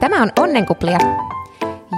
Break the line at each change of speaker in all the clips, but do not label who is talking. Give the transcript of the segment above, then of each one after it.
Tämä on Onnenkuplia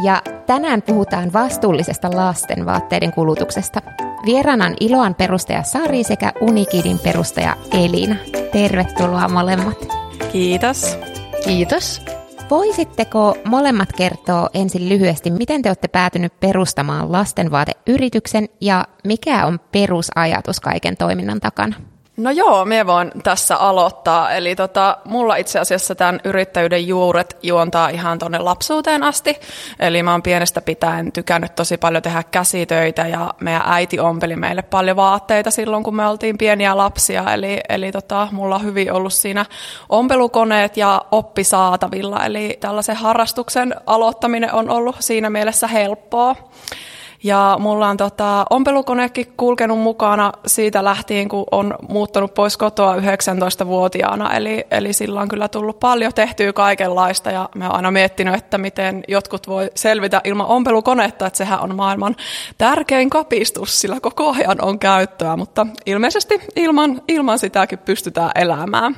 ja tänään puhutaan vastuullisesta lasten vaatteiden kulutuksesta. Vieraana on Iloan perustaja Sari sekä Unikidin perustaja Elina. Tervetuloa molemmat.
Kiitos.
Kiitos.
Voisitteko molemmat kertoa ensin lyhyesti, miten te olette päätynyt perustamaan lastenvaateyrityksen ja mikä on perusajatus kaiken toiminnan takana?
No joo, me voin tässä aloittaa. Eli tota, mulla itse asiassa tämän yrittäjyyden juuret juontaa ihan tuonne lapsuuteen asti. Eli mä oon pienestä pitäen tykännyt tosi paljon tehdä käsitöitä ja meidän äiti ompeli meille paljon vaatteita silloin, kun me oltiin pieniä lapsia. Eli, eli tota, mulla on hyvin ollut siinä ompelukoneet ja oppi saatavilla. Eli tällaisen harrastuksen aloittaminen on ollut siinä mielessä helppoa. Ja mulla on tota, ompelukonekin kulkenut mukana siitä lähtien, kun on muuttanut pois kotoa 19-vuotiaana. Eli, eli sillä on kyllä tullut paljon tehtyä kaikenlaista ja mä oon aina miettinyt, että miten jotkut voi selvitä ilman ompelukonetta, että sehän on maailman tärkein kapistus, sillä koko ajan on käyttöä, mutta ilmeisesti ilman, ilman sitäkin pystytään elämään.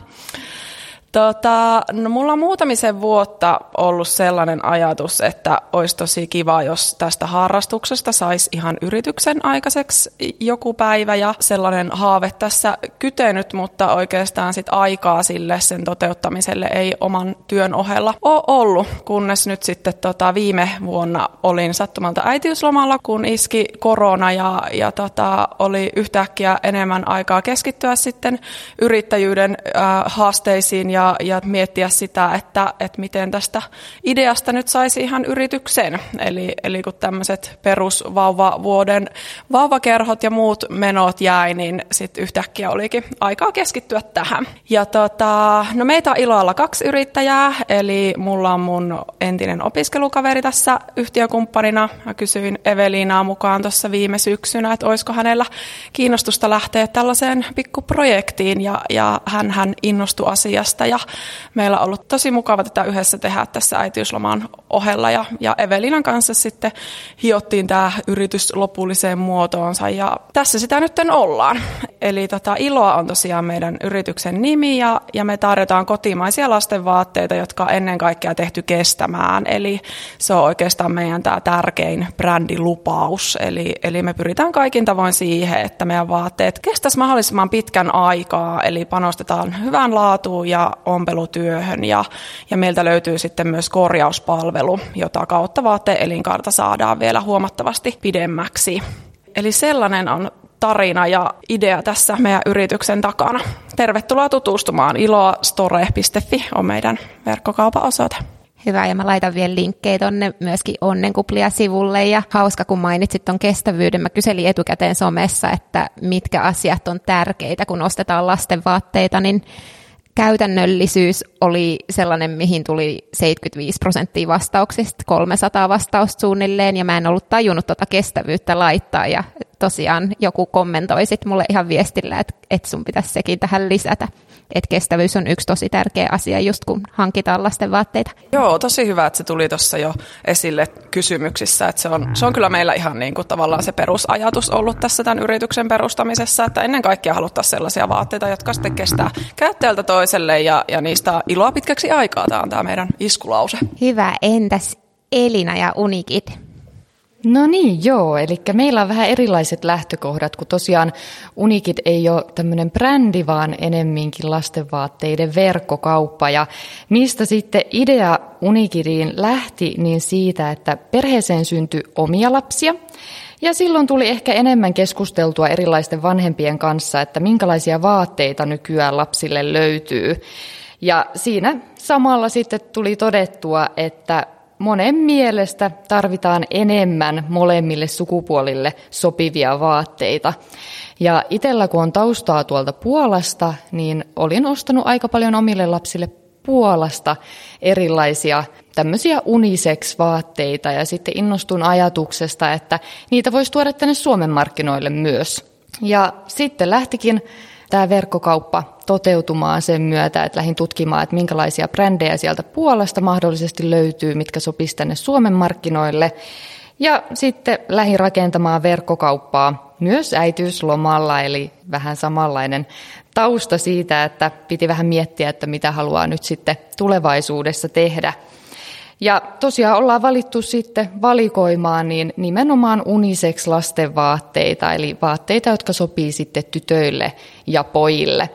Tota, no mulla on muutamisen vuotta ollut sellainen ajatus, että olisi tosi kiva, jos tästä harrastuksesta saisi ihan yrityksen aikaiseksi joku päivä ja sellainen haave tässä kytenyt, mutta oikeastaan sit aikaa sille sen toteuttamiselle ei oman työn ohella ole ollut, kunnes nyt sitten tota viime vuonna olin sattumalta äitiyslomalla, kun iski korona ja, ja tota, oli yhtäkkiä enemmän aikaa keskittyä sitten yrittäjyyden äh, haasteisiin ja ja, miettiä sitä, että, että miten tästä ideasta nyt saisi ihan yrityksen. Eli, eli kun tämmöiset perusvauvavuoden vauvakerhot ja muut menot jäi, niin sitten yhtäkkiä olikin aikaa keskittyä tähän. Ja tota, no meitä on Iloalla kaksi yrittäjää, eli mulla on mun entinen opiskelukaveri tässä yhtiökumppanina. Mä kysyin Evelinaa mukaan tuossa viime syksynä, että olisiko hänellä kiinnostusta lähteä tällaiseen pikkuprojektiin, ja, ja hän, hän innostui asiasta, meillä on ollut tosi mukava tätä yhdessä tehdä tässä äitiysloman ohella ja, ja Evelinan kanssa sitten hiottiin tämä yritys lopulliseen muotoonsa ja tässä sitä nyt ollaan. Eli tota, Iloa on tosiaan meidän yrityksen nimi ja, ja me tarjotaan kotimaisia lastenvaatteita, jotka on ennen kaikkea tehty kestämään. Eli se on oikeastaan meidän tämä tärkein brändilupaus. Eli, eli me pyritään kaikin tavoin siihen, että meidän vaatteet kestäisi mahdollisimman pitkän aikaa, eli panostetaan hyvään laatuun ja ompelutyöhön ja, ja meiltä löytyy sitten myös korjauspalvelu, jota kautta vaatteen elinkaarta saadaan vielä huomattavasti pidemmäksi. Eli sellainen on tarina ja idea tässä meidän yrityksen takana. Tervetuloa tutustumaan. iloastore.fi on meidän verkkokaupan osoite.
Hyvä, ja mä laitan vielä linkkejä tonne myöskin Onnenkuplia sivulle, ja hauska kun mainitsit ton kestävyyden, mä kyselin etukäteen somessa, että mitkä asiat on tärkeitä, kun ostetaan lasten vaatteita, niin käytännöllisyys oli sellainen, mihin tuli 75 prosenttia vastauksista, 300 vastausta suunnilleen, ja mä en ollut tajunnut tuota kestävyyttä laittaa, ja tosiaan joku kommentoi sitten mulle ihan viestillä, että, että sun pitäisi sekin tähän lisätä että kestävyys on yksi tosi tärkeä asia, just kun hankitaan lasten vaatteita.
Joo, tosi hyvä, että se tuli tuossa jo esille kysymyksissä, että se on, se on kyllä meillä ihan niin kuin tavallaan se perusajatus ollut tässä tämän yrityksen perustamisessa, että ennen kaikkea haluttaisiin sellaisia vaatteita, jotka sitten kestää käyttäjältä toiselle ja, ja niistä iloa pitkäksi aikaa. Tämä on tämä meidän iskulause.
Hyvä, entäs Elina ja Unikit?
No niin, joo. Eli meillä on vähän erilaiset lähtökohdat, kun tosiaan Unikit ei ole tämmöinen brändi, vaan enemminkin lastenvaatteiden verkkokauppa. Ja mistä sitten idea Unikidiin lähti, niin siitä, että perheeseen syntyi omia lapsia. Ja silloin tuli ehkä enemmän keskusteltua erilaisten vanhempien kanssa, että minkälaisia vaatteita nykyään lapsille löytyy. Ja siinä samalla sitten tuli todettua, että monen mielestä tarvitaan enemmän molemmille sukupuolille sopivia vaatteita. Ja itsellä kun on taustaa tuolta Puolasta, niin olin ostanut aika paljon omille lapsille Puolasta erilaisia tämmöisiä unisex-vaatteita ja sitten innostun ajatuksesta, että niitä voisi tuoda tänne Suomen markkinoille myös. Ja sitten lähtikin tämä verkkokauppa toteutumaan sen myötä, että lähdin tutkimaan, että minkälaisia brändejä sieltä Puolasta mahdollisesti löytyy, mitkä sopisivat tänne Suomen markkinoille. Ja sitten lähdin rakentamaan verkkokauppaa myös äitiyslomalla, eli vähän samanlainen tausta siitä, että piti vähän miettiä, että mitä haluaa nyt sitten tulevaisuudessa tehdä. Ja tosiaan ollaan valittu sitten valikoimaan niin nimenomaan unisex lasten vaatteita, eli vaatteita, jotka sopii sitten tytöille ja pojille.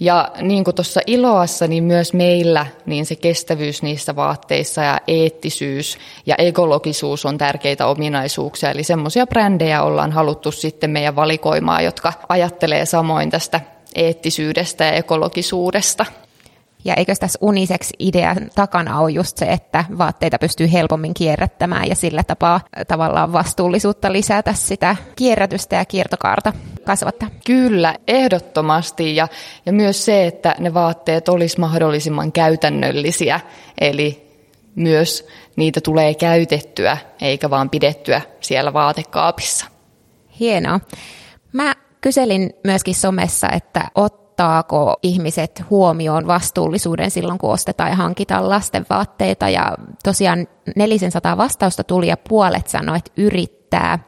Ja niin kuin tuossa Iloassa, niin myös meillä niin se kestävyys niissä vaatteissa ja eettisyys ja ekologisuus on tärkeitä ominaisuuksia. Eli semmoisia brändejä ollaan haluttu sitten meidän valikoimaan, jotka ajattelee samoin tästä eettisyydestä ja ekologisuudesta.
Ja eikö tässä unisex-idean takana ole just se, että vaatteita pystyy helpommin kierrättämään ja sillä tapaa tavallaan vastuullisuutta lisätä sitä kierrätystä ja kiertokaarta kasvattaa?
Kyllä, ehdottomasti. Ja, ja myös se, että ne vaatteet olisi mahdollisimman käytännöllisiä. Eli myös niitä tulee käytettyä, eikä vaan pidettyä siellä vaatekaapissa.
Hienoa. Mä kyselin myöskin somessa, että ot ottaako ihmiset huomioon vastuullisuuden silloin, kun ostetaan ja hankitaan lasten vaatteita. Ja tosiaan 400 vastausta tuli ja puolet sanoi, että yrittää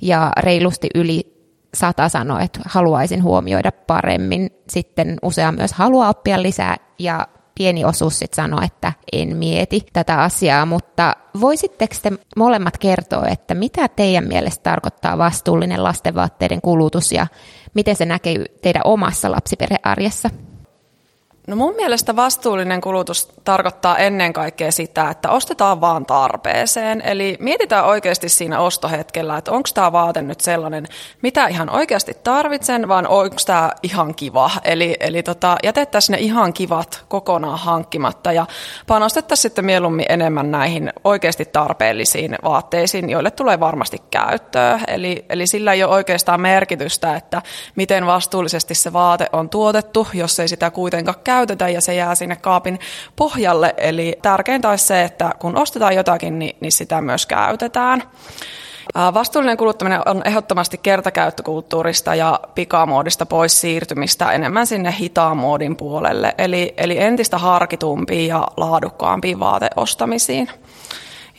ja reilusti yli sata sanoi, että haluaisin huomioida paremmin. Sitten usea myös haluaa oppia lisää ja pieni osuus sitten sanoi, että en mieti tätä asiaa, mutta voisitteko te molemmat kertoa, että mitä teidän mielestä tarkoittaa vastuullinen lastenvaatteiden kulutus ja miten se näkyy teidän omassa lapsiperhearjessa?
No mun mielestä vastuullinen kulutus tarkoittaa ennen kaikkea sitä, että ostetaan vaan tarpeeseen. Eli mietitään oikeasti siinä ostohetkellä, että onko tämä vaate nyt sellainen, mitä ihan oikeasti tarvitsen, vaan onko tämä ihan kiva. Eli, eli tota, jätettäisiin ne ihan kivat kokonaan hankkimatta ja panostettaisiin sitten mieluummin enemmän näihin oikeasti tarpeellisiin vaatteisiin, joille tulee varmasti käyttöä. Eli, eli sillä ei ole oikeastaan merkitystä, että miten vastuullisesti se vaate on tuotettu, jos ei sitä kuitenkaan käy käytetä ja se jää sinne kaapin pohjalle. Eli tärkeintä olisi se, että kun ostetaan jotakin, niin, niin sitä myös käytetään. Vastuullinen kuluttaminen on ehdottomasti kertakäyttökulttuurista ja pikamuodista pois siirtymistä enemmän sinne hitaan muodin puolelle, eli, eli entistä harkitumpiin ja laadukkaampiin vaateostamisiin.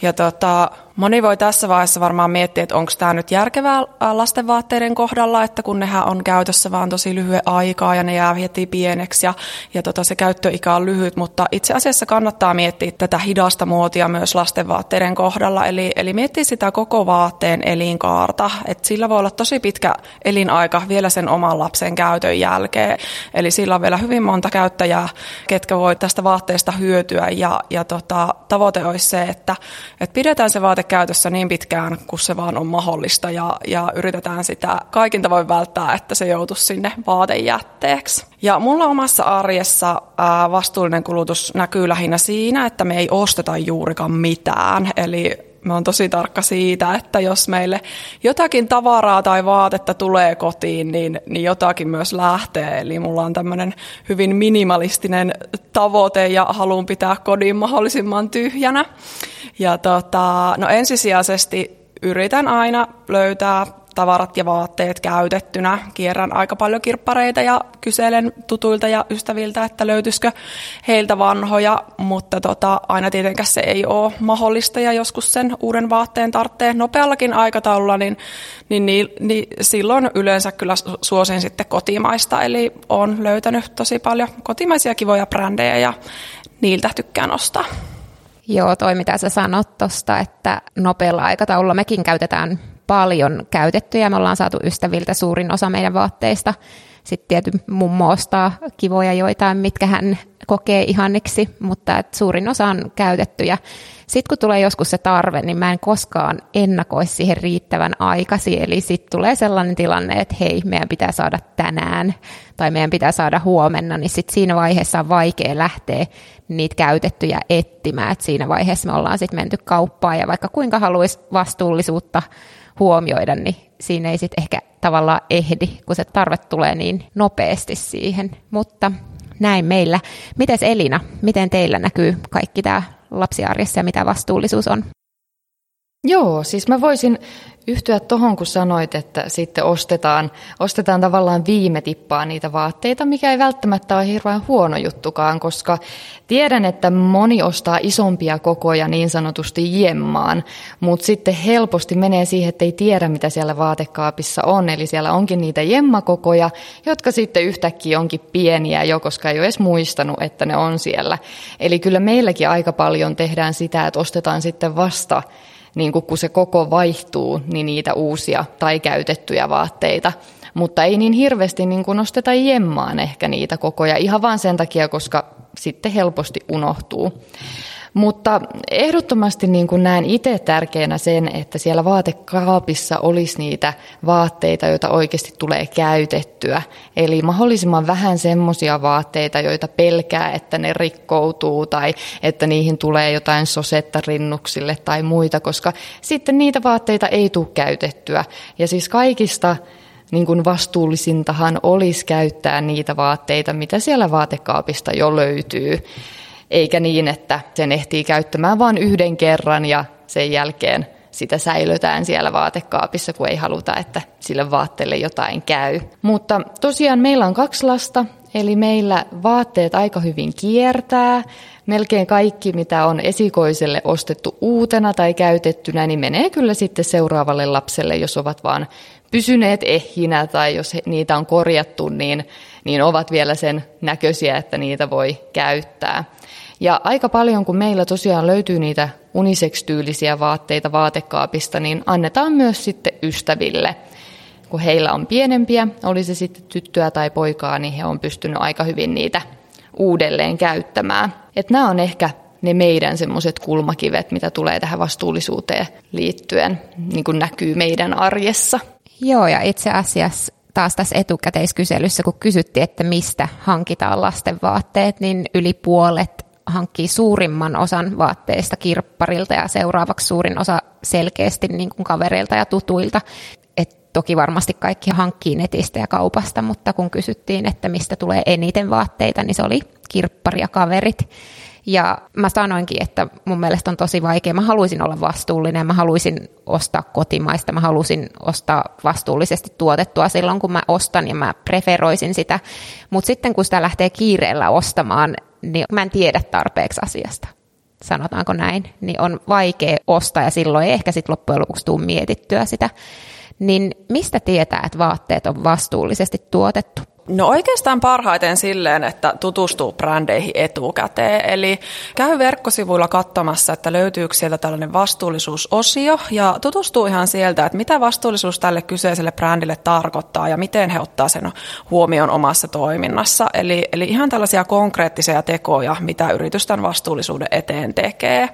Ja tota, Moni voi tässä vaiheessa varmaan miettiä, että onko tämä nyt järkevää lastenvaatteiden kohdalla, että kun nehän on käytössä vaan tosi lyhyen aikaa ja ne jää heti pieneksi ja, ja tota, se käyttöikä on lyhyt, mutta itse asiassa kannattaa miettiä tätä hidasta muotia myös lastenvaatteiden kohdalla, eli, eli miettiä sitä koko vaatteen elinkaarta, että sillä voi olla tosi pitkä elinaika vielä sen oman lapsen käytön jälkeen, eli sillä on vielä hyvin monta käyttäjää, ketkä voi tästä vaatteesta hyötyä ja, ja tota, tavoite olisi se, että, että pidetään se vaate käytössä niin pitkään kuin se vaan on mahdollista ja, ja yritetään sitä kaikin tavoin välttää, että se joutuisi sinne vaatejätteeksi. Ja mulla omassa arjessa ää, vastuullinen kulutus näkyy lähinnä siinä, että me ei osteta juurikaan mitään. Eli mä oon tosi tarkka siitä, että jos meille jotakin tavaraa tai vaatetta tulee kotiin, niin, niin jotakin myös lähtee. Eli mulla on tämmöinen hyvin minimalistinen tavoite ja haluan pitää kodin mahdollisimman tyhjänä. Ja tota, no ensisijaisesti yritän aina löytää tavarat ja vaatteet käytettynä. Kierrän aika paljon kirppareita ja kyselen tutuilta ja ystäviltä, että löytyisikö heiltä vanhoja, mutta tota, aina tietenkään se ei ole mahdollista ja joskus sen uuden vaatteen tarvitsee nopeallakin aikataululla, niin, niin, niin, niin silloin yleensä kyllä suosin sitten kotimaista, eli olen löytänyt tosi paljon kotimaisia kivoja brändejä ja niiltä tykkään ostaa.
Joo, toi mitä sä sanot tuosta, että nopealla aikataululla mekin käytetään paljon käytettyjä. Me ollaan saatu ystäviltä suurin osa meidän vaatteista. Sitten tietty mummo ostaa kivoja joitain, mitkä hän kokee ihanniksi, mutta et suurin osa on käytettyjä. Sitten kun tulee joskus se tarve, niin mä en koskaan ennakoi siihen riittävän aikasi. Eli sitten tulee sellainen tilanne, että hei, meidän pitää saada tänään tai meidän pitää saada huomenna, niin sitten siinä vaiheessa on vaikea lähteä niitä käytettyjä etsimään. Et siinä vaiheessa me ollaan sitten menty kauppaan ja vaikka kuinka haluaisi vastuullisuutta huomioida, niin siinä ei sitten ehkä tavallaan ehdi, kun se tarve tulee niin nopeasti siihen. Mutta näin meillä. Mites Elina, miten teillä näkyy kaikki tämä lapsiarjessa ja mitä vastuullisuus on?
Joo, siis mä voisin yhtyä tuohon, kun sanoit, että sitten ostetaan, ostetaan tavallaan viime tippaa niitä vaatteita, mikä ei välttämättä ole hirveän huono juttukaan, koska tiedän, että moni ostaa isompia kokoja niin sanotusti jemmaan, mutta sitten helposti menee siihen, että ei tiedä, mitä siellä vaatekaapissa on, eli siellä onkin niitä jemmakokoja, jotka sitten yhtäkkiä onkin pieniä jo, koska ei ole edes muistanut, että ne on siellä. Eli kyllä meilläkin aika paljon tehdään sitä, että ostetaan sitten vasta niin kun se koko vaihtuu, niin niitä uusia tai käytettyjä vaatteita. Mutta ei niin hirveästi niin kuin nosteta jemmaan ehkä niitä kokoja, ihan vain sen takia, koska sitten helposti unohtuu. Mutta ehdottomasti niin kuin näen itse tärkeänä sen, että siellä vaatekaapissa olisi niitä vaatteita, joita oikeasti tulee käytettyä. Eli mahdollisimman vähän semmoisia vaatteita, joita pelkää, että ne rikkoutuu tai että niihin tulee jotain sosetta rinnuksille tai muita, koska sitten niitä vaatteita ei tule käytettyä. Ja siis kaikista niin kuin vastuullisintahan olisi käyttää niitä vaatteita, mitä siellä vaatekaapista jo löytyy eikä niin, että sen ehtii käyttämään vain yhden kerran ja sen jälkeen sitä säilötään siellä vaatekaapissa, kun ei haluta, että sille vaatteelle jotain käy. Mutta tosiaan meillä on kaksi lasta, eli meillä vaatteet aika hyvin kiertää. Melkein kaikki, mitä on esikoiselle ostettu uutena tai käytettynä, niin menee kyllä sitten seuraavalle lapselle, jos ovat vaan pysyneet ehjinä tai jos niitä on korjattu, niin, niin ovat vielä sen näköisiä, että niitä voi käyttää. Ja aika paljon, kun meillä tosiaan löytyy niitä unisex-tyylisiä vaatteita vaatekaapista, niin annetaan myös sitten ystäville. Kun heillä on pienempiä, oli se sitten tyttöä tai poikaa, niin he on pystynyt aika hyvin niitä uudelleen käyttämään. Et nämä on ehkä ne meidän semmoiset kulmakivet, mitä tulee tähän vastuullisuuteen liittyen, niin kuin näkyy meidän arjessa.
Joo, ja itse asiassa taas tässä etukäteiskyselyssä, kun kysyttiin, että mistä hankitaan lasten vaatteet, niin yli puolet hankkii suurimman osan vaatteista kirpparilta ja seuraavaksi suurin osa selkeästi niin kuin kavereilta ja tutuilta. Et toki varmasti kaikki hankkii netistä ja kaupasta, mutta kun kysyttiin, että mistä tulee eniten vaatteita, niin se oli kirppari ja kaverit. Ja mä sanoinkin, että mun mielestä on tosi vaikea. Mä haluaisin olla vastuullinen, mä haluaisin ostaa kotimaista, mä haluaisin ostaa vastuullisesti tuotettua silloin, kun mä ostan ja mä preferoisin sitä. Mutta sitten kun sitä lähtee kiireellä ostamaan, niin mä en tiedä tarpeeksi asiasta sanotaanko näin, niin on vaikea ostaa ja silloin ei ehkä sitten loppujen lopuksi tule mietittyä sitä. Niin mistä tietää, että vaatteet on vastuullisesti tuotettu?
No oikeastaan parhaiten silleen, että tutustuu brändeihin etukäteen. Eli käy verkkosivuilla katsomassa, että löytyykö sieltä tällainen vastuullisuusosio ja tutustuu ihan sieltä, että mitä vastuullisuus tälle kyseiselle brändille tarkoittaa ja miten he ottaa sen huomioon omassa toiminnassa. Eli, eli ihan tällaisia konkreettisia tekoja, mitä yritys tämän vastuullisuuden eteen tekee.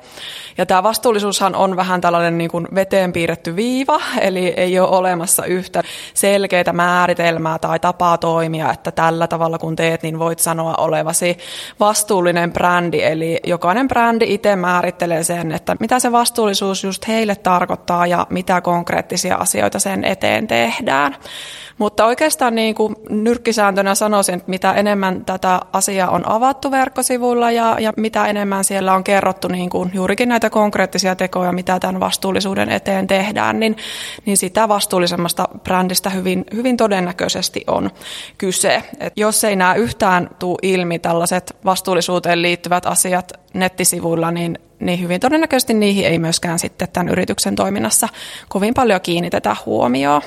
Ja tämä vastuullisuushan on vähän tällainen niin kuin veteen piirretty viiva, eli ei ole olemassa yhtä selkeitä määritelmää tai tapaa toimia ja että tällä tavalla kun teet, niin voit sanoa olevasi vastuullinen brändi. Eli jokainen brändi itse määrittelee sen, että mitä se vastuullisuus just heille tarkoittaa ja mitä konkreettisia asioita sen eteen tehdään. Mutta oikeastaan niin kuin nyrkkisääntönä sanoisin, että mitä enemmän tätä asiaa on avattu verkkosivuilla ja, ja mitä enemmän siellä on kerrottu niin kuin juurikin näitä konkreettisia tekoja, mitä tämän vastuullisuuden eteen tehdään, niin, niin sitä vastuullisemmasta brändistä hyvin, hyvin todennäköisesti on kyse. Et jos ei nämä yhtään tule ilmi tällaiset vastuullisuuteen liittyvät asiat nettisivuilla, niin niin hyvin todennäköisesti niihin ei myöskään sitten tämän yrityksen toiminnassa kovin paljon kiinnitetä huomioon.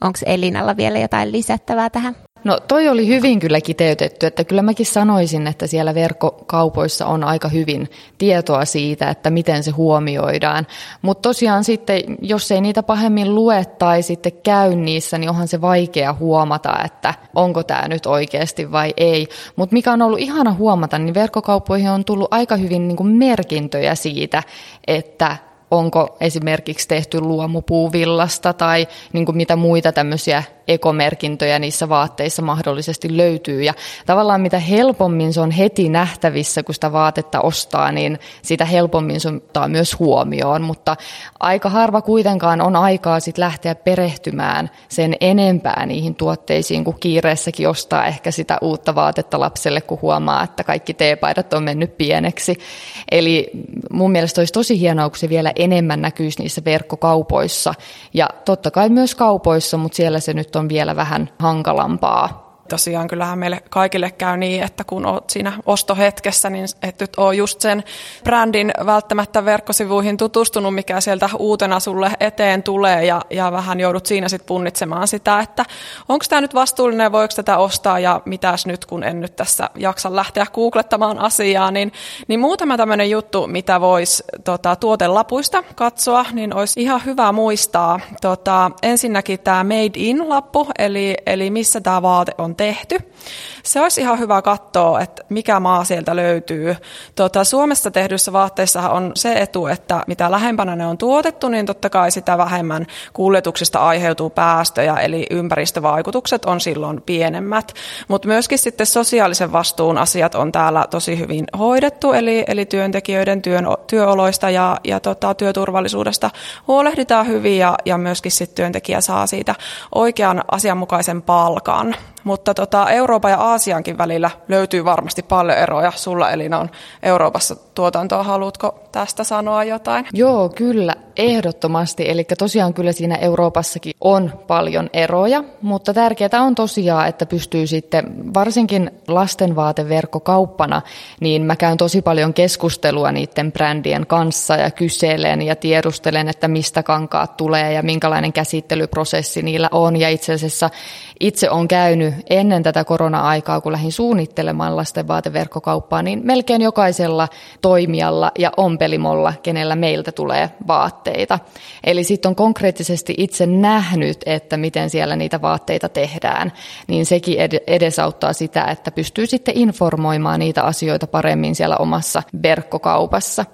Onko Elinalla vielä jotain lisättävää tähän?
No toi oli hyvin kyllä kiteytetty, että kyllä mäkin sanoisin, että siellä verkkokaupoissa on aika hyvin tietoa siitä, että miten se huomioidaan. Mutta tosiaan sitten, jos ei niitä pahemmin lue tai sitten käy niissä, niin onhan se vaikea huomata, että onko tämä nyt oikeasti vai ei. Mutta mikä on ollut ihana huomata, niin verkkokauppoihin on tullut aika hyvin niin kuin merkintöjä siitä, että onko esimerkiksi tehty luomupuuvillasta tai niin kuin mitä muita tämmöisiä ekomerkintöjä niissä vaatteissa mahdollisesti löytyy. Ja tavallaan mitä helpommin se on heti nähtävissä, kun sitä vaatetta ostaa, niin sitä helpommin se ottaa myös huomioon. Mutta aika harva kuitenkaan on aikaa sit lähteä perehtymään sen enempää niihin tuotteisiin, kun kiireessäkin ostaa ehkä sitä uutta vaatetta lapselle, kun huomaa, että kaikki teepaidat on mennyt pieneksi. Eli mun mielestä olisi tosi hienoa, kun se vielä enemmän näkyisi niissä verkkokaupoissa. Ja totta kai myös kaupoissa, mutta siellä se nyt on vielä vähän hankalampaa
tosiaan kyllähän meille kaikille käy niin, että kun olet siinä ostohetkessä, niin et nyt ole just sen brändin välttämättä verkkosivuihin tutustunut, mikä sieltä uutena sulle eteen tulee ja, ja vähän joudut siinä sitten punnitsemaan sitä, että onko tämä nyt vastuullinen, voiko tätä ostaa ja mitäs nyt, kun en nyt tässä jaksa lähteä googlettamaan asiaa, niin, niin muutama tämmöinen juttu, mitä voisi tota, tuotelapuista katsoa, niin olisi ihan hyvä muistaa. Tota, ensinnäkin tämä Made in-lappu, eli, eli missä tämä vaate on tehty. Se olisi ihan hyvä katsoa, että mikä maa sieltä löytyy. Tota, Suomessa tehdyissä vaatteissa on se etu, että mitä lähempänä ne on tuotettu, niin totta kai sitä vähemmän kuljetuksista aiheutuu päästöjä, eli ympäristövaikutukset on silloin pienemmät. Mutta myöskin sitten sosiaalisen vastuun asiat on täällä tosi hyvin hoidettu, eli, eli työntekijöiden työn, työoloista ja, ja tota, työturvallisuudesta huolehditaan hyvin ja, ja myöskin sitten työntekijä saa siitä oikean asianmukaisen palkan. Mutta tota, Euroopan ja Aasiankin välillä löytyy varmasti paljon eroja. Sulla Elina on Euroopassa tuotantoa. Haluatko tästä sanoa jotain?
Joo, kyllä, ehdottomasti. Eli tosiaan kyllä siinä Euroopassakin on paljon eroja, mutta tärkeää on tosiaan, että pystyy sitten varsinkin lastenvaateverkkokauppana, niin mä käyn tosi paljon keskustelua niiden brändien kanssa ja kyselen ja tiedustelen, että mistä kankaat tulee ja minkälainen käsittelyprosessi niillä on. Ja itse asiassa itse on käynyt ennen tätä korona-aikaa, kun lähdin suunnittelemaan lasten vaateverkkokauppaa, niin melkein jokaisella toimijalla ja ompelimolla, kenellä meiltä tulee vaatteita. Eli sitten on konkreettisesti itse nähnyt, että miten siellä niitä vaatteita tehdään, niin sekin edesauttaa sitä, että pystyy sitten informoimaan niitä asioita paremmin siellä omassa verkkokaupassa.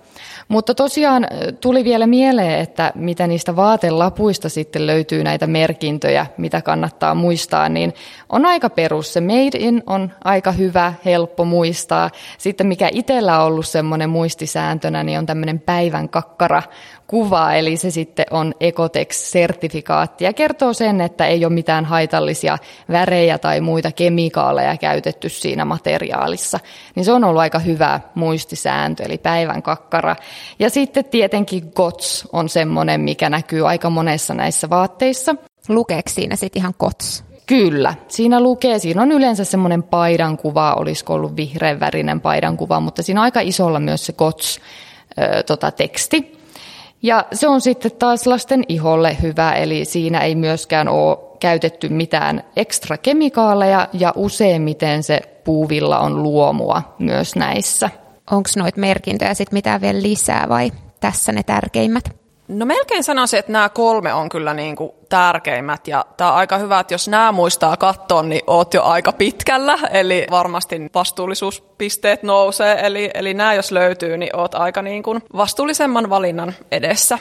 Mutta tosiaan tuli vielä mieleen, että mitä niistä vaatelapuista sitten löytyy näitä merkintöjä, mitä kannattaa muistaa, niin on aika perus. Se made in on aika hyvä, helppo muistaa. Sitten mikä itsellä on ollut semmoinen muistisääntönä, niin on tämmöinen päivän kakkara kuva, eli se sitten on Ecotex-sertifikaatti ja kertoo sen, että ei ole mitään haitallisia värejä tai muita kemikaaleja käytetty siinä materiaalissa. Niin se on ollut aika hyvä muistisääntö, eli päivän kakkara. Ja sitten tietenkin GOTS on semmoinen, mikä näkyy aika monessa näissä vaatteissa.
Lukeeko siinä sitten ihan GOTS?
Kyllä, siinä lukee, siinä on yleensä semmoinen paidankuva, olisiko ollut vihreän värinen paidankuva, mutta siinä on aika isolla myös se GOTS tota, teksti. Ja se on sitten taas lasten iholle hyvä, eli siinä ei myöskään ole käytetty mitään ekstra kemikaaleja ja useimmiten se puuvilla on luomua myös näissä.
Onko noita merkintöjä sitten mitään vielä lisää vai tässä ne tärkeimmät?
No melkein sanoisin, että nämä kolme on kyllä niin kuin tärkeimmät ja tämä on aika hyvä, että jos nämä muistaa katsoa, niin oot jo aika pitkällä, eli varmasti vastuullisuuspisteet nousee, eli, eli nämä jos löytyy, niin oot aika niin kuin vastuullisemman valinnan edessä.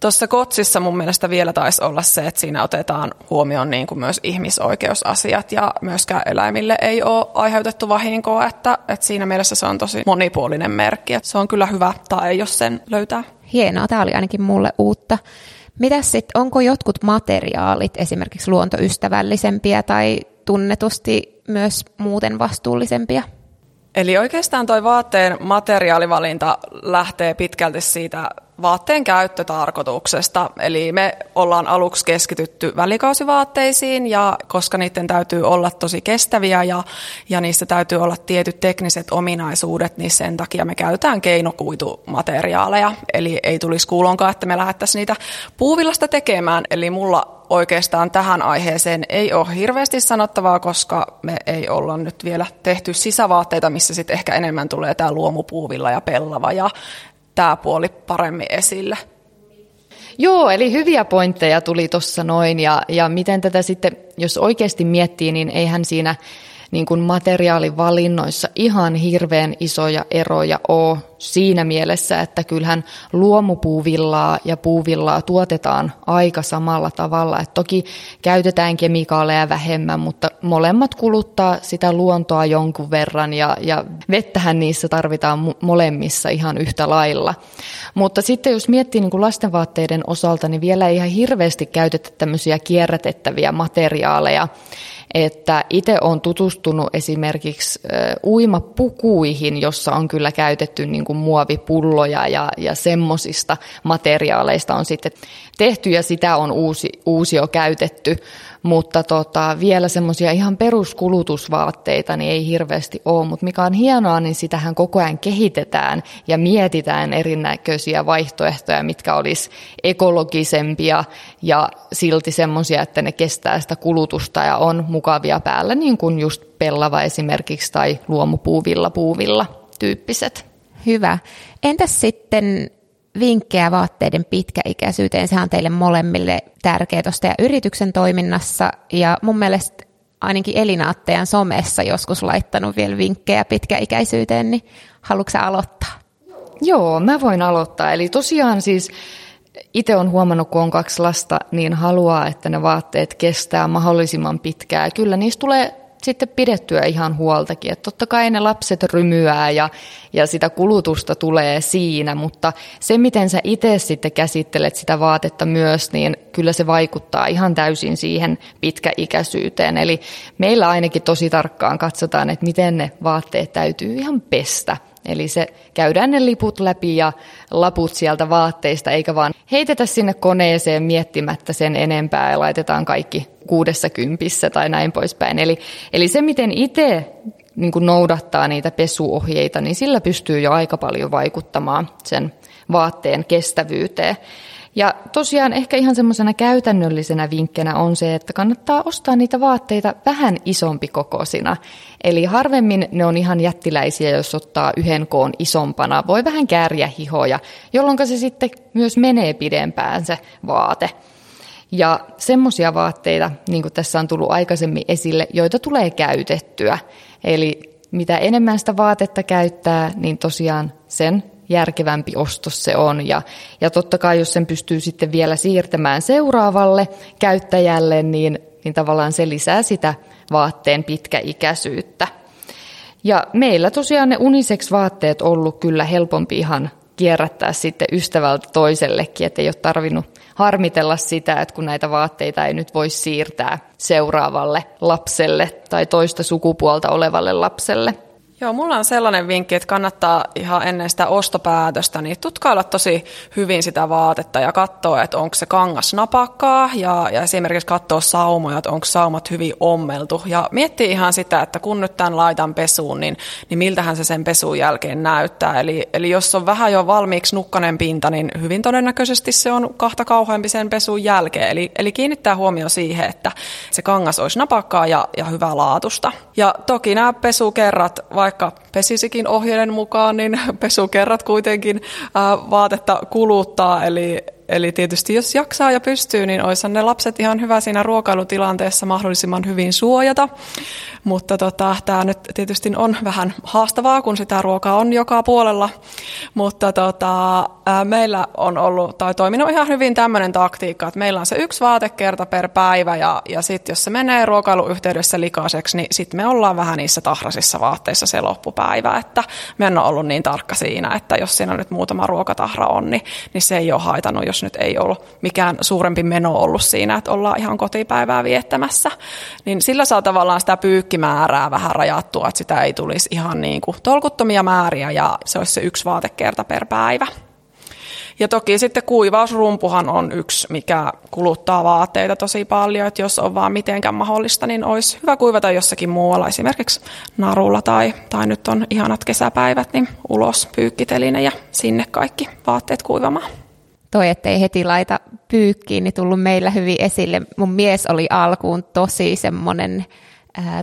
Tuossa kotsissa mun mielestä vielä taisi olla se, että siinä otetaan huomioon niin kuin myös ihmisoikeusasiat ja myöskään eläimille ei ole aiheutettu vahinkoa, että, että siinä mielessä se on tosi monipuolinen merkki. Että se on kyllä hyvä tai jos sen löytää.
Hienoa, tämä oli ainakin mulle uutta. Mitäs sitten, onko jotkut materiaalit esimerkiksi luontoystävällisempiä tai tunnetusti myös muuten vastuullisempia?
Eli oikeastaan tuo vaatteen materiaalivalinta lähtee pitkälti siitä vaatteen käyttötarkoituksesta. Eli me ollaan aluksi keskitytty välikausivaatteisiin ja koska niiden täytyy olla tosi kestäviä ja, ja niissä täytyy olla tietyt tekniset ominaisuudet, niin sen takia me käytetään keinokuitumateriaaleja. Eli ei tulisi kuulonkaan, että me lähdettäisiin niitä puuvillasta tekemään. Eli mulla oikeastaan tähän aiheeseen ei ole hirveästi sanottavaa, koska me ei olla nyt vielä tehty sisävaatteita, missä sitten ehkä enemmän tulee tämä luomupuuvilla ja pellava ja tämä puoli paremmin esille.
Joo, eli hyviä pointteja tuli tuossa noin ja, ja miten tätä sitten, jos oikeasti miettii, niin eihän siinä niin kuin materiaalivalinnoissa ihan hirveän isoja eroja ole siinä mielessä, että kyllähän luomupuuvillaa ja puuvillaa tuotetaan aika samalla tavalla. Et toki käytetään kemikaaleja vähemmän, mutta molemmat kuluttaa sitä luontoa jonkun verran ja, ja vettähän niissä tarvitaan molemmissa ihan yhtä lailla. Mutta sitten jos miettii niin kuin lastenvaatteiden osalta, niin vielä ei ihan hirveästi käytetä tämmöisiä kierrätettäviä materiaaleja että itse olen tutustunut esimerkiksi uimapukuihin, jossa on kyllä käytetty niin kuin muovipulloja ja, ja semmosista materiaaleista on sitten tehty ja sitä on uusi, uusi jo käytetty, mutta tota, vielä semmoisia ihan peruskulutusvaatteita niin ei hirveästi ole, mutta mikä on hienoa, niin sitähän koko ajan kehitetään ja mietitään erinäköisiä vaihtoehtoja, mitkä olisi ekologisempia ja silti semmoisia, että ne kestää sitä kulutusta ja on mukavia päällä, niin kuin just pellava esimerkiksi tai luomupuuvilla puuvilla tyyppiset.
Hyvä. Entäs sitten vinkkejä vaatteiden pitkäikäisyyteen. Sehän on teille molemmille tärkeä tuosta yrityksen toiminnassa. Ja mun mielestä ainakin Elina somessa joskus laittanut vielä vinkkejä pitkäikäisyyteen, niin haluatko aloittaa?
Joo, mä voin aloittaa. Eli tosiaan siis itse on huomannut, kun on kaksi lasta, niin haluaa, että ne vaatteet kestää mahdollisimman pitkään. Kyllä niistä tulee sitten pidettyä ihan huoltakin. Että totta kai ne lapset rymyää ja, ja sitä kulutusta tulee siinä, mutta se miten sä itse sitten käsittelet sitä vaatetta myös, niin kyllä se vaikuttaa ihan täysin siihen pitkäikäisyyteen. Eli meillä ainakin tosi tarkkaan katsotaan, että miten ne vaatteet täytyy ihan pestä. Eli se käydään ne liput läpi ja laput sieltä vaatteista, eikä vaan heitetä sinne koneeseen miettimättä sen enempää ja laitetaan kaikki kuudessa kympissä tai näin poispäin. Eli, eli se, miten itse niin noudattaa niitä pesuohjeita, niin sillä pystyy jo aika paljon vaikuttamaan sen vaatteen kestävyyteen. Ja tosiaan ehkä ihan semmoisena käytännöllisenä vinkkinä on se, että kannattaa ostaa niitä vaatteita vähän isompi kokoisina. Eli harvemmin ne on ihan jättiläisiä, jos ottaa yhden koon isompana. Voi vähän kääriä hihoja, jolloin se sitten myös menee pidempään se vaate. Ja semmoisia vaatteita, niin kuin tässä on tullut aikaisemmin esille, joita tulee käytettyä. Eli mitä enemmän sitä vaatetta käyttää, niin tosiaan sen järkevämpi ostos se on. Ja, ja totta kai, jos sen pystyy sitten vielä siirtämään seuraavalle käyttäjälle, niin, niin tavallaan se lisää sitä vaatteen pitkäikäisyyttä. Ja meillä tosiaan ne unisex-vaatteet ollut kyllä helpompi ihan kierrättää sitten ystävältä toisellekin, että ei ole tarvinnut harmitella sitä, että kun näitä vaatteita ei nyt voi siirtää seuraavalle lapselle tai toista sukupuolta olevalle lapselle.
Joo, mulla on sellainen vinkki, että kannattaa ihan ennen sitä ostopäätöstä niin tutkailla tosi hyvin sitä vaatetta ja katsoa, että onko se kangas napakkaa ja, ja esimerkiksi katsoa saumoja, että onko saumat hyvin ommeltu ja miettiä ihan sitä, että kun nyt tämän laitan pesuun, niin, niin miltähän se sen pesun jälkeen näyttää. Eli, eli jos on vähän jo valmiiksi nukkanen pinta, niin hyvin todennäköisesti se on kahta kauheampi sen pesun jälkeen. Eli, eli kiinnittää huomio siihen, että se kangas olisi napakkaa ja, ja hyvää laatusta. Ja toki nämä pesukerrat, vaikka pesisikin ohjeiden mukaan, niin pesukerrat kuitenkin vaatetta kuluttaa, eli Eli tietysti jos jaksaa ja pystyy, niin olisihan ne lapset ihan hyvä siinä ruokailutilanteessa mahdollisimman hyvin suojata. Mutta tota, tämä nyt tietysti on vähän haastavaa, kun sitä ruokaa on joka puolella. Mutta tota, meillä on ollut tai toiminut ihan hyvin tämmöinen taktiikka, että meillä on se yksi vaatekerta per päivä ja, ja sitten jos se menee ruokailuyhteydessä likaiseksi, niin sitten me ollaan vähän niissä tahrasissa vaatteissa se loppupäivä. Että me en ole ollut niin tarkka siinä, että jos siinä nyt muutama ruokatahra on, niin, niin se ei ole haitannut, jos nyt ei ollut mikään suurempi meno ollut siinä, että ollaan ihan kotipäivää viettämässä. Niin sillä saa tavallaan sitä pyykkimäärää vähän rajattua, että sitä ei tulisi ihan niin kuin tolkuttomia määriä ja se olisi se yksi vaatekerta per päivä. Ja toki sitten kuivausrumpuhan on yksi, mikä kuluttaa vaatteita tosi paljon, että jos on vaan mitenkään mahdollista, niin olisi hyvä kuivata jossakin muualla, esimerkiksi narulla tai, tai nyt on ihanat kesäpäivät, niin ulos pyykkiteline ja sinne kaikki vaatteet kuivamaan
toi, ettei heti laita pyykkiin, niin tullut meillä hyvin esille. Mun mies oli alkuun tosi semmoinen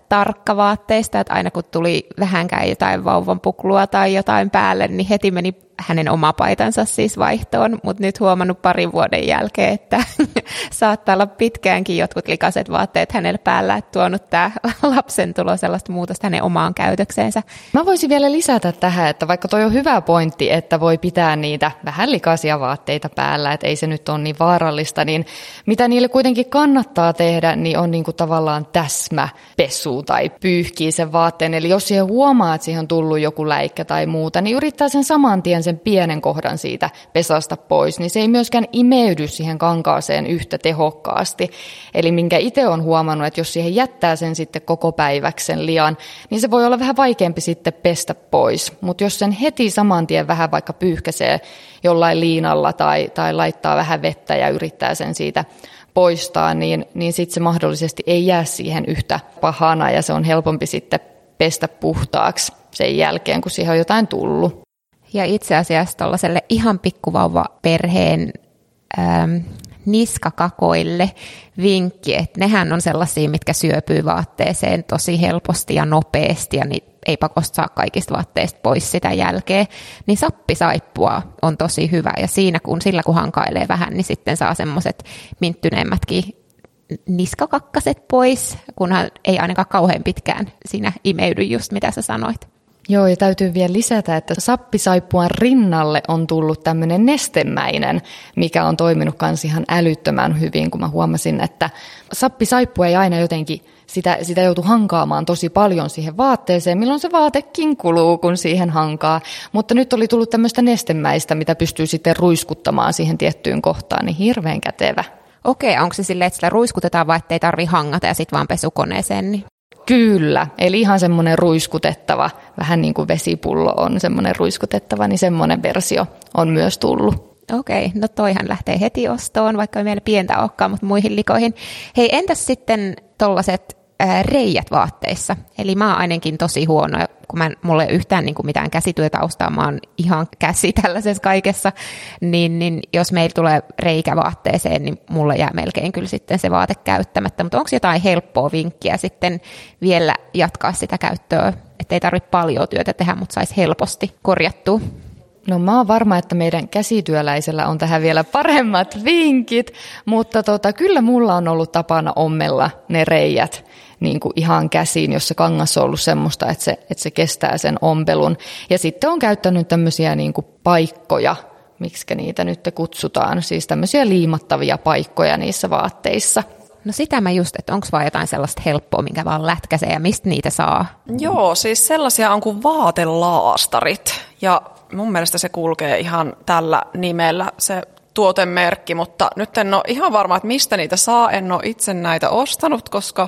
tarkka vaatteista, että aina kun tuli vähänkään jotain vauvan puklua tai jotain päälle, niin heti meni hänen oma paitansa siis vaihtoon, mutta nyt huomannut parin vuoden jälkeen, että saattaa olla pitkäänkin jotkut likaiset vaatteet hänellä päällä, että tuonut tämä lapsen tulo sellaista muutosta hänen omaan käytökseensä.
Mä voisin vielä lisätä tähän, että vaikka toi on hyvä pointti, että voi pitää niitä vähän likaisia vaatteita päällä, että ei se nyt ole niin vaarallista, niin mitä niille kuitenkin kannattaa tehdä, niin on niin kuin tavallaan täsmäpesu tai pyyhkii sen vaatteen. Eli jos siihen huomaa, että siihen on tullut joku läikkä tai muuta, niin yrittää sen saman tien sen pienen kohdan siitä pesasta pois, niin se ei myöskään imeydy siihen kankaaseen yhtä tehokkaasti. Eli minkä itse on huomannut, että jos siihen jättää sen sitten koko päiväksi sen lian, niin se voi olla vähän vaikeampi sitten pestä pois. Mutta jos sen heti saman tien vähän vaikka pyyhkäsee jollain liinalla tai, tai laittaa vähän vettä ja yrittää sen siitä poistaa, niin, niin sitten se mahdollisesti ei jää siihen yhtä pahana ja se on helpompi sitten pestä puhtaaksi sen jälkeen, kun siihen on jotain tullut.
Ja itse asiassa tuollaiselle ihan pikkuvauva perheen ähm, niskakakoille vinkki, että nehän on sellaisia, mitkä syöpyy vaatteeseen tosi helposti ja nopeasti ja niin ei pakosta saa kaikista vaatteista pois sitä jälkeen, niin sappisaippua on tosi hyvä ja siinä kun sillä kun hankailee vähän, niin sitten saa semmoiset minttyneemmätkin niskakakkaset pois, kunhan ei ainakaan kauhean pitkään siinä imeydy just mitä sä sanoit.
Joo, ja täytyy vielä lisätä, että sappisaippuan rinnalle on tullut tämmöinen nestemäinen, mikä on toiminut kans ihan älyttömän hyvin, kun mä huomasin, että sappisaippua ei aina jotenkin, sitä, sitä joutuu hankaamaan tosi paljon siihen vaatteeseen, milloin se vaatekin kuluu, kun siihen hankaa. Mutta nyt oli tullut tämmöistä nestemäistä, mitä pystyy sitten ruiskuttamaan siihen tiettyyn kohtaan, niin hirveän kätevä.
Okei, onko se silleen, että sitä ruiskutetaan, vai ettei tarvi hangata ja sitten vaan pesukoneeseen? Niin...
Kyllä, eli ihan semmoinen ruiskutettava, vähän niin kuin vesipullo on semmoinen ruiskutettava, niin semmoinen versio on myös tullut.
Okei, no toihan lähtee heti ostoon, vaikka ei meillä pientä olekaan, mutta muihin likoihin. Hei, entäs sitten tollaset reijät vaatteissa. Eli mä oon ainakin tosi huono, kun mä, mulla ei ole yhtään niin kuin mitään käsityötaustaa, mä oon ihan käsi tällaisessa kaikessa, niin, niin jos meillä tulee reikä vaatteeseen, niin mulla jää melkein kyllä sitten se vaate käyttämättä. Mutta onko jotain helppoa vinkkiä sitten vielä jatkaa sitä käyttöä, ettei tarvitse paljon työtä tehdä, mutta saisi helposti korjattua?
No mä oon varma, että meidän käsityöläisellä on tähän vielä paremmat vinkit, mutta tota, kyllä mulla on ollut tapana ommella ne reijät niin kuin ihan käsiin, jos se kangas on ollut semmoista, että se, että se kestää sen ompelun. Ja sitten on käyttänyt tämmöisiä niin kuin paikkoja, miksi niitä nyt kutsutaan, siis tämmöisiä liimattavia paikkoja niissä vaatteissa.
No sitä mä just, että onko vaan jotain sellaista helppoa, minkä vaan lätkäsee ja mistä niitä saa?
Joo, siis sellaisia on kuin vaatelaastarit ja mun mielestä se kulkee ihan tällä nimellä. Se tuotemerkki, mutta nyt en ole ihan varma, että mistä niitä saa. En ole itse näitä ostanut, koska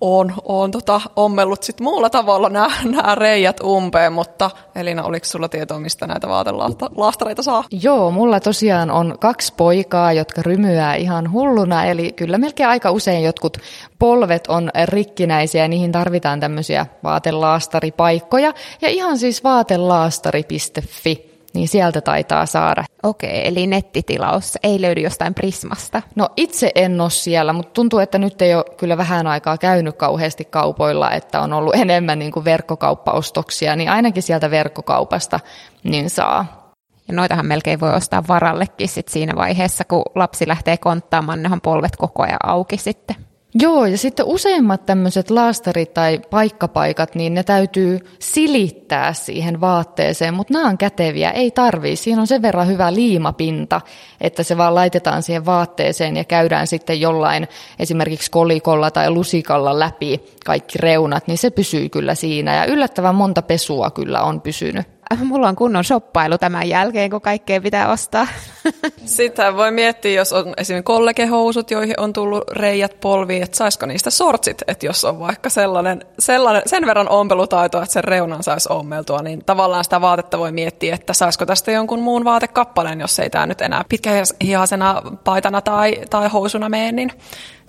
olen, olen tota, ommellut sit muulla tavalla nämä, nämä reijät umpeen, mutta Elina, oliko sulla tietoa, mistä näitä vaatelaastareita saa?
Joo, mulla tosiaan on kaksi poikaa, jotka rymyää ihan hulluna, eli kyllä melkein aika usein jotkut polvet on rikkinäisiä ja niihin tarvitaan tämmöisiä vaatelaastaripaikkoja. Ja ihan siis vaatelaastari.fi niin sieltä taitaa saada.
Okei, eli nettitilaus ei löydy jostain Prismasta?
No itse en ole siellä, mutta tuntuu, että nyt ei ole kyllä vähän aikaa käynyt kauheasti kaupoilla, että on ollut enemmän niin kuin verkkokauppaostoksia, niin ainakin sieltä verkkokaupasta niin saa.
Ja noitahan melkein voi ostaa varallekin sit siinä vaiheessa, kun lapsi lähtee konttaamaan, nehän polvet koko ajan auki sitten.
Joo, ja sitten useimmat tämmöiset laastarit tai paikkapaikat, niin ne täytyy silittää siihen vaatteeseen, mutta nämä on käteviä, ei tarvii. Siinä on sen verran hyvä liimapinta, että se vaan laitetaan siihen vaatteeseen ja käydään sitten jollain esimerkiksi kolikolla tai lusikalla läpi kaikki reunat, niin se pysyy kyllä siinä. Ja yllättävän monta pesua kyllä on pysynyt.
Mulla on kunnon shoppailu tämän jälkeen, kun kaikkea pitää ostaa.
Sitä voi miettiä, jos on esimerkiksi kollegehousut, joihin on tullut reijät polviin, että saisiko niistä sortsit, että jos on vaikka sellainen, sellainen sen verran ompelutaitoa, että sen reunan saisi ommeltua, niin tavallaan sitä vaatetta voi miettiä, että saisiko tästä jonkun muun vaatekappaleen, jos ei tämä nyt enää pitkähihaisena paitana tai, tai housuna mene, niin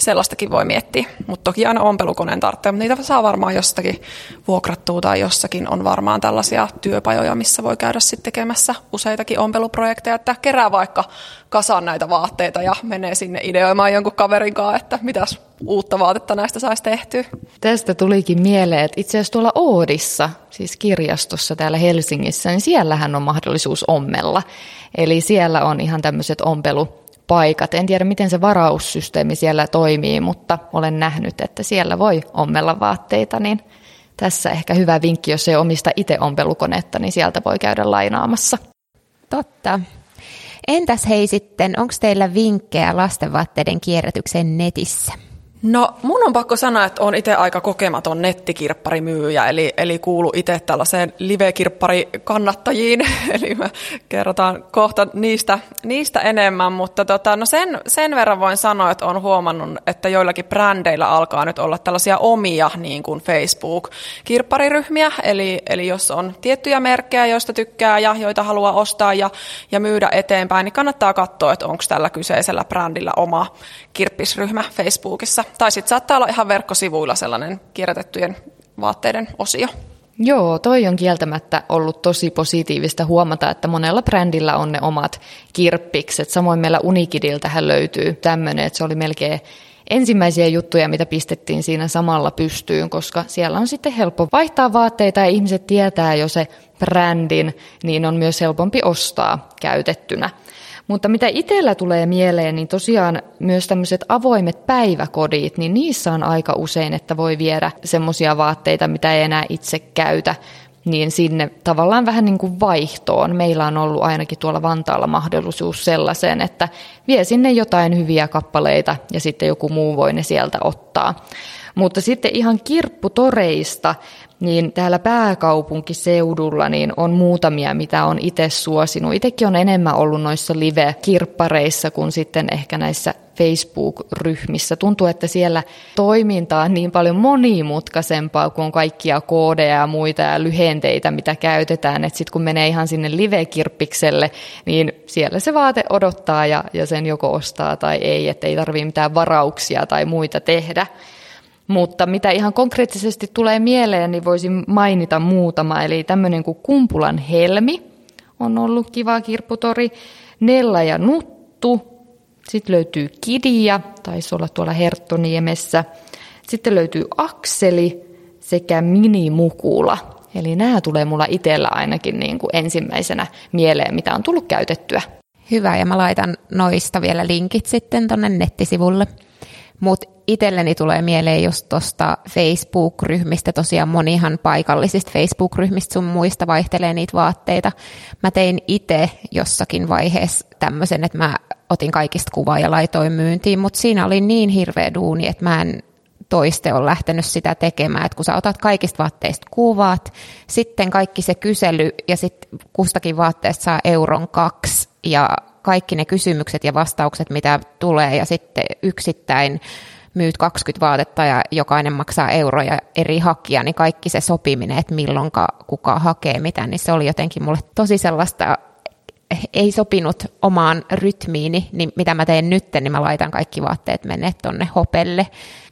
sellaistakin voi miettiä. Mutta toki aina ompelukoneen tarvitsee, mutta niitä saa varmaan jostakin vuokrattua tai jossakin on varmaan tällaisia työpajoja, missä voi käydä sitten tekemässä useitakin ompeluprojekteja, että kerää vaikka kasaan näitä vaatteita ja menee sinne ideoimaan jonkun kaverin kanssa, että mitäs uutta vaatetta näistä saisi tehtyä.
Tästä tulikin mieleen, että itse asiassa tuolla Oodissa, siis kirjastossa täällä Helsingissä, niin siellähän on mahdollisuus ommella. Eli siellä on ihan tämmöiset ompelupaikat. En tiedä, miten se varaussysteemi siellä toimii, mutta olen nähnyt, että siellä voi ommella vaatteita, niin tässä ehkä hyvä vinkki, jos ei omista itse ompelukonetta, niin sieltä voi käydä lainaamassa.
Totta. Entäs hei sitten, onko teillä vinkkejä lastenvaatteiden kierrätykseen netissä?
No mun on pakko sanoa, että on itse aika kokematon nettikirpparimyyjä, eli, eli kuulu itse tällaiseen live-kirppari-kannattajiin, eli me kerrotaan kohta niistä, niistä enemmän, mutta tota, no sen, sen verran voin sanoa, että on huomannut, että joillakin brändeillä alkaa nyt olla tällaisia omia niin kuin Facebook-kirppariryhmiä, eli, eli jos on tiettyjä merkkejä, joista tykkää ja joita haluaa ostaa ja, ja myydä eteenpäin, niin kannattaa katsoa, että onko tällä kyseisellä brändillä oma kirppisryhmä Facebookissa. Tai sitten saattaa olla ihan verkkosivuilla sellainen kierrätettyjen vaatteiden osio.
Joo, toi on kieltämättä ollut tosi positiivista huomata, että monella brändillä on ne omat kirppikset. Samoin meillä Unikidiltähän löytyy tämmöinen, että se oli melkein ensimmäisiä juttuja, mitä pistettiin siinä samalla pystyyn, koska siellä on sitten helppo vaihtaa vaatteita ja ihmiset tietää jo se brändin, niin on myös helpompi ostaa käytettynä. Mutta mitä itsellä tulee mieleen, niin tosiaan myös tämmöiset avoimet päiväkodit, niin niissä on aika usein, että voi viedä semmoisia vaatteita, mitä ei enää itse käytä, niin sinne tavallaan vähän niin kuin vaihtoon. Meillä on ollut ainakin tuolla Vantaalla mahdollisuus sellaiseen, että vie sinne jotain hyviä kappaleita ja sitten joku muu voi ne sieltä ottaa. Mutta sitten ihan kirpputoreista, niin täällä pääkaupunkiseudulla niin on muutamia, mitä on itse suosinut. Itsekin on enemmän ollut noissa live-kirppareissa kuin sitten ehkä näissä Facebook-ryhmissä. Tuntuu, että siellä toiminta on niin paljon monimutkaisempaa kuin kaikkia koodeja ja muita ja lyhenteitä, mitä käytetään. Sitten kun menee ihan sinne live-kirppikselle, niin siellä se vaate odottaa ja, ja sen joko ostaa tai ei, että ei tarvitse mitään varauksia tai muita tehdä. Mutta mitä ihan konkreettisesti tulee mieleen, niin voisin mainita muutama. Eli tämmöinen kuin Kumpulan Helmi on ollut kiva kirpputori. Nella ja Nuttu. Sitten löytyy Kidia, taisi olla tuolla Herttoniemessä. Sitten löytyy Akseli sekä Minimukula. Eli nämä tulee mulla itsellä ainakin niin kuin ensimmäisenä mieleen, mitä on tullut käytettyä.
Hyvä, ja mä laitan noista vielä linkit sitten tonne nettisivulle. Mutta itselleni tulee mieleen just tuosta Facebook-ryhmistä, tosiaan monihan paikallisista Facebook-ryhmistä sun muista vaihtelee niitä vaatteita. Mä tein itse jossakin vaiheessa tämmöisen, että mä otin kaikista kuvaa ja laitoin myyntiin, mutta siinä oli niin hirveä duuni, että mä en toiste on lähtenyt sitä tekemään, että kun sä otat kaikista vaatteista kuvat, sitten kaikki se kysely ja sitten kustakin vaatteesta saa euron kaksi ja kaikki ne kysymykset ja vastaukset, mitä tulee ja sitten yksittäin myyt 20 vaatetta ja jokainen maksaa euroja eri hakija, niin kaikki se sopiminen, että milloin kuka hakee mitä, niin se oli jotenkin mulle tosi sellaista ei sopinut omaan rytmiini, niin mitä mä teen nyt, niin mä laitan kaikki vaatteet menee tonne hopelle.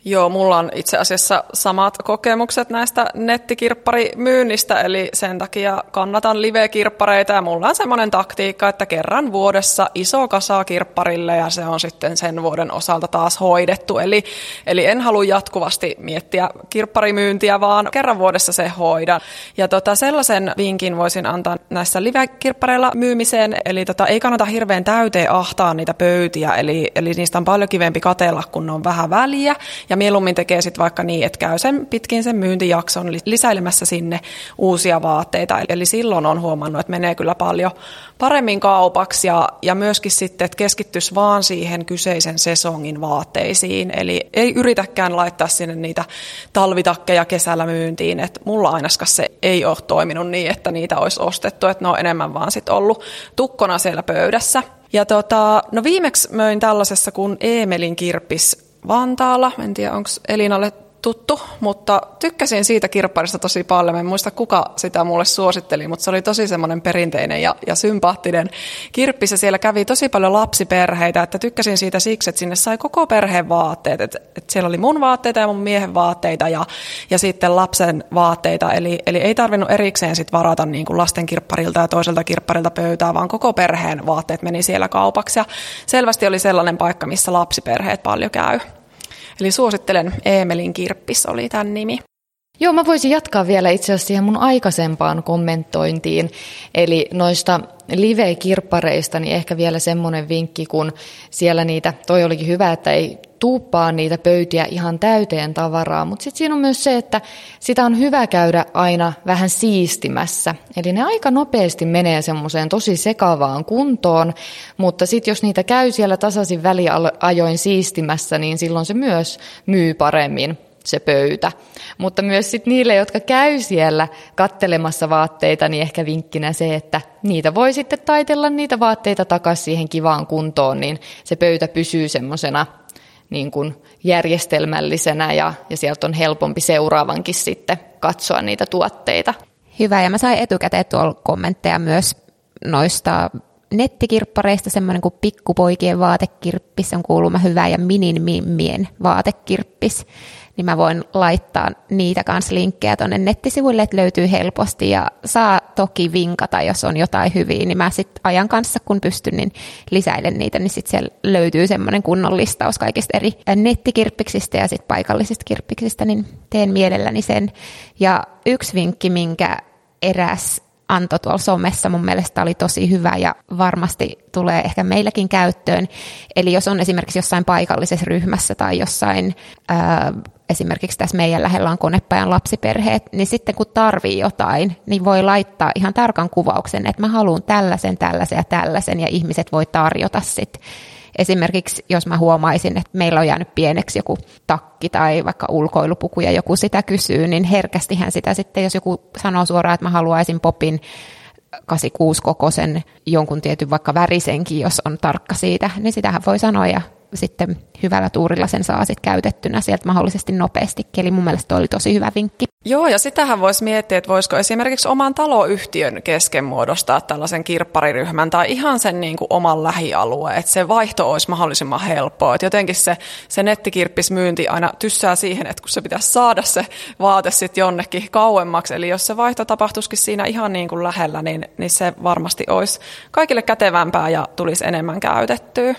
Joo, mulla on itse asiassa samat kokemukset näistä nettikirpparimyynnistä, eli sen takia kannatan live-kirppareita ja mulla on semmoinen taktiikka, että kerran vuodessa iso kasa kirpparille ja se on sitten sen vuoden osalta taas hoidettu. Eli, eli en halua jatkuvasti miettiä kirpparimyyntiä, vaan kerran vuodessa se hoidan. Ja tota, sellaisen vinkin voisin antaa näissä live-kirppareilla myymiseen, eli tota, ei kannata hirveän täyteen ahtaa niitä pöytiä, eli, eli niistä on paljon kivempi katella, kun ne on vähän väliä ja mieluummin tekee sitten vaikka niin, että käy sen pitkin sen myyntijakson lisäilemässä sinne uusia vaatteita. Eli silloin on huomannut, että menee kyllä paljon paremmin kaupaksi ja, ja myöskin sitten, että keskittyisi vaan siihen kyseisen sesongin vaatteisiin. Eli ei yritäkään laittaa sinne niitä talvitakkeja kesällä myyntiin, että mulla ainakaan se ei ole toiminut niin, että niitä olisi ostettu, että ne on enemmän vaan sitten ollut tukkona siellä pöydässä. Ja tota, no viimeksi möin tällaisessa kuin Eemelin kirppis Vantaalla. En tiedä, onko Elinalle tuttu, mutta tykkäsin siitä kirpparista tosi paljon. En muista kuka sitä mulle suositteli, mutta se oli tosi semmoinen perinteinen ja, ja sympaattinen kirppis. Ja siellä kävi tosi paljon lapsiperheitä, että tykkäsin siitä siksi, että sinne sai koko perheen vaatteet. Että, että siellä oli mun vaatteita ja mun miehen vaatteita ja, ja sitten lapsen vaatteita. Eli, eli ei tarvinnut erikseen sit varata niin kuin lasten kirpparilta ja toiselta kirpparilta pöytää, vaan koko perheen vaatteet meni siellä kaupaksi. Ja selvästi oli sellainen paikka, missä lapsiperheet paljon käy. Eli suosittelen Eemelin kirppis oli tämän nimi.
Joo, mä voisin jatkaa vielä itse asiassa siihen mun aikaisempaan kommentointiin. Eli noista live-kirppareista, niin ehkä vielä semmoinen vinkki, kun siellä niitä, toi olikin hyvä, että ei tuuppaa niitä pöytiä ihan täyteen tavaraa, mutta sitten siinä on myös se, että sitä on hyvä käydä aina vähän siistimässä. Eli ne aika nopeasti menee semmoiseen tosi sekavaan kuntoon, mutta sitten jos niitä käy siellä tasaisin väliajoin siistimässä, niin silloin se myös myy paremmin se pöytä. Mutta myös sit niille, jotka käy siellä kattelemassa vaatteita, niin ehkä vinkkinä se, että niitä voi sitten taitella niitä vaatteita takaisin siihen kivaan kuntoon, niin se pöytä pysyy semmoisena niin kuin järjestelmällisenä ja, ja sieltä on helpompi seuraavankin sitten katsoa niitä tuotteita.
Hyvä, ja mä sain etukäteen tuolla kommentteja myös noista nettikirppareista, semmoinen kuin pikkupoikien vaatekirppis on kuuluma hyvä ja minin mimmien vaatekirppis niin mä voin laittaa niitä kanssa linkkejä tuonne nettisivuille, että löytyy helposti ja saa toki vinkata, jos on jotain hyviä, niin mä sitten ajan kanssa, kun pystyn, niin lisäilen niitä, niin sitten siellä löytyy semmoinen kunnon listaus kaikista eri nettikirppiksistä ja sitten paikallisista kirppiksistä, niin teen mielelläni sen. Ja yksi vinkki, minkä eräs antoi tuolla somessa mun mielestä oli tosi hyvä ja varmasti tulee ehkä meilläkin käyttöön. Eli jos on esimerkiksi jossain paikallisessa ryhmässä tai jossain ää, esimerkiksi tässä meidän lähellä on konepajan lapsiperheet, niin sitten kun tarvii jotain, niin voi laittaa ihan tarkan kuvauksen, että mä haluan tällaisen, tällaisen ja tällaisen, ja ihmiset voi tarjota sitten. Esimerkiksi jos mä huomaisin, että meillä on jäänyt pieneksi joku takki tai vaikka ulkoilupuku ja joku sitä kysyy, niin herkästihän sitä sitten, jos joku sanoo suoraan, että mä haluaisin popin 86 kokoisen jonkun tietyn vaikka värisenkin, jos on tarkka siitä, niin sitähän voi sanoa ja sitten hyvällä tuurilla sen saa sitten käytettynä sieltä mahdollisesti nopeasti. Eli mun mielestä oli tosi hyvä vinkki.
Joo, ja sitähän voisi miettiä, että voisiko esimerkiksi oman taloyhtiön kesken muodostaa tällaisen kirppariryhmän tai ihan sen niin kuin oman lähialueen, että se vaihto olisi mahdollisimman helppoa. Että jotenkin se, se nettikirppismyynti aina tyssää siihen, että kun se pitäisi saada se vaate sitten jonnekin kauemmaksi, eli jos se vaihto tapahtuisikin siinä ihan niin kuin lähellä, niin, niin se varmasti olisi kaikille kätevämpää ja tulisi enemmän käytettyä.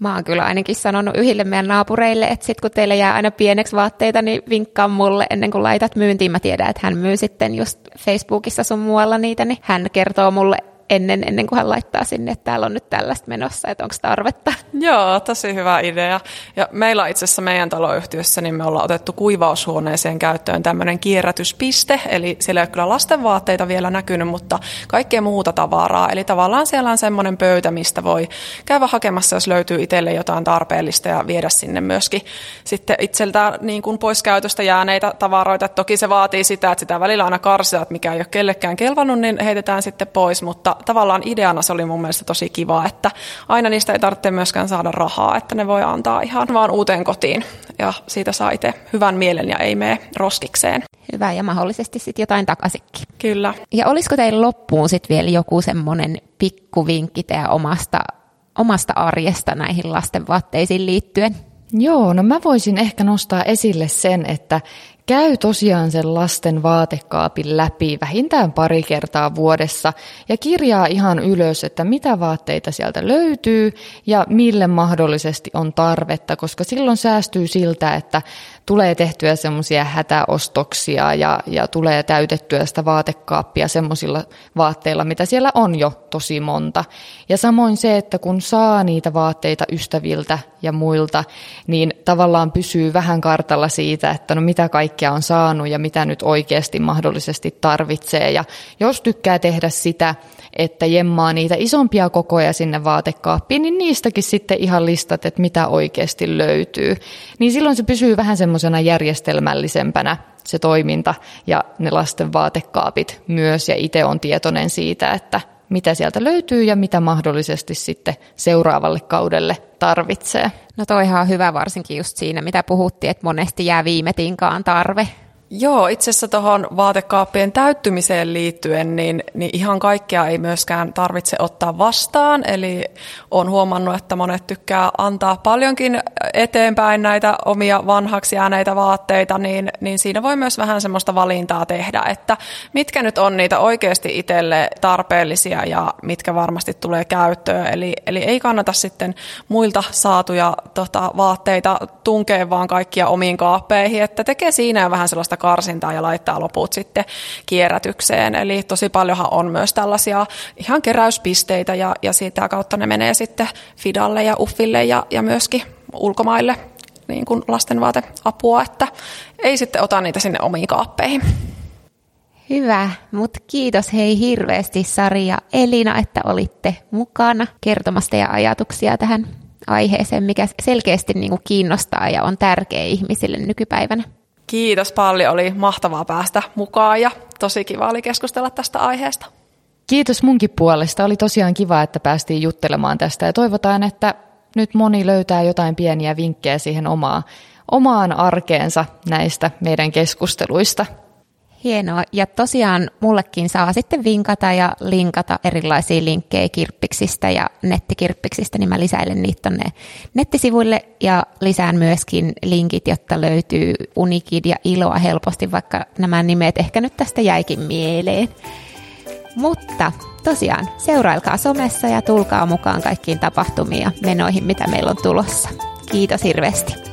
Mä oon kyllä ainakin sanonut yhdelle meidän naapureille, että sit kun teille jää aina pieneksi vaatteita, niin vinkkaa mulle ennen kuin laitat myyntiin. Mä tiedän, että hän myy sitten just Facebookissa sun muualla niitä, niin hän kertoo mulle ennen, ennen kuin hän laittaa sinne, että täällä on nyt tällaista menossa, että onko tarvetta.
Joo, tosi hyvä idea. Ja meillä itse asiassa meidän taloyhtiössä, niin me ollaan otettu kuivaushuoneeseen käyttöön tämmöinen kierrätyspiste, eli siellä ei ole kyllä lastenvaatteita vielä näkynyt, mutta kaikkea muuta tavaraa. Eli tavallaan siellä on semmoinen pöytä, mistä voi käydä hakemassa, jos löytyy itselle jotain tarpeellista ja viedä sinne myöskin sitten itseltä niin kuin pois käytöstä jääneitä tavaroita. Toki se vaatii sitä, että sitä välillä aina karsia, että mikä ei ole kellekään kelvannut, niin heitetään sitten pois, mutta tavallaan ideana se oli mun mielestä tosi kiva, että aina niistä ei tarvitse myöskään saada rahaa, että ne voi antaa ihan vaan uuteen kotiin ja siitä saa itse hyvän mielen ja ei mene roskikseen.
Hyvä ja mahdollisesti sitten jotain takaisinkin.
Kyllä.
Ja olisiko teillä loppuun sitten vielä joku semmoinen pikkuvinkki teidän omasta, omasta arjesta näihin lasten vaatteisiin liittyen?
Joo, no mä voisin ehkä nostaa esille sen, että käy tosiaan sen lasten vaatekaapin läpi vähintään pari kertaa vuodessa ja kirjaa ihan ylös, että mitä vaatteita sieltä löytyy ja mille mahdollisesti on tarvetta, koska silloin säästyy siltä, että tulee tehtyä semmoisia hätäostoksia ja, ja tulee täytettyä sitä vaatekaappia semmoisilla vaatteilla, mitä siellä on jo tosi monta. Ja samoin se, että kun saa niitä vaatteita ystäviltä ja muilta, niin tavallaan pysyy vähän kartalla siitä, että no mitä kaikkea on saanut ja mitä nyt oikeasti mahdollisesti tarvitsee. Ja jos tykkää tehdä sitä, että jemmaa niitä isompia kokoja sinne vaatekaappiin, niin niistäkin sitten ihan listat, että mitä oikeasti löytyy. Niin silloin se pysyy vähän semmoisena järjestelmällisempänä se toiminta ja ne lasten vaatekaapit myös, ja itse on tietoinen siitä, että mitä sieltä löytyy ja mitä mahdollisesti sitten seuraavalle kaudelle tarvitsee.
No toihan on hyvä varsinkin just siinä, mitä puhuttiin, että monesti jää viime tinkaan tarve
Joo, itse asiassa tuohon vaatekaappien täyttymiseen liittyen, niin, niin ihan kaikkea ei myöskään tarvitse ottaa vastaan. Eli on huomannut, että monet tykkää antaa paljonkin eteenpäin näitä omia vanhaksi jääneitä vaatteita, niin, niin siinä voi myös vähän semmoista valintaa tehdä, että mitkä nyt on niitä oikeasti itselle tarpeellisia ja mitkä varmasti tulee käyttöön. Eli, eli ei kannata sitten muilta saatuja tota, vaatteita tunkea vaan kaikkia omiin kaappeihin, että tekee siinä vähän sellaista karsintaa ja laittaa loput sitten kierrätykseen. Eli tosi paljonhan on myös tällaisia ihan keräyspisteitä ja, ja sitä kautta ne menee sitten Fidalle ja Uffille ja, ja myöskin ulkomaille niin kuin lastenvaateapua, että ei sitten ota niitä sinne omiin kaappeihin.
Hyvä, mutta kiitos hei hirveästi Sari ja Elina, että olitte mukana kertomassa teidän ajatuksia tähän aiheeseen, mikä selkeästi niin kuin kiinnostaa ja on tärkeä ihmisille nykypäivänä.
Kiitos paljon, oli mahtavaa päästä mukaan ja tosi kiva oli keskustella tästä aiheesta.
Kiitos munkin puolesta. Oli tosiaan kiva, että päästiin juttelemaan tästä ja toivotaan, että nyt moni löytää jotain pieniä vinkkejä siihen omaa, omaan arkeensa näistä meidän keskusteluista.
Hienoa. Ja tosiaan mullekin saa sitten vinkata ja linkata erilaisia linkkejä kirppiksistä ja nettikirppiksistä, niin mä lisäilen niitä tonne nettisivuille ja lisään myöskin linkit, jotta löytyy Unikid ja Iloa helposti, vaikka nämä nimet ehkä nyt tästä jäikin mieleen. Mutta tosiaan seurailkaa somessa ja tulkaa mukaan kaikkiin tapahtumiin ja menoihin, mitä meillä on tulossa. Kiitos hirveästi.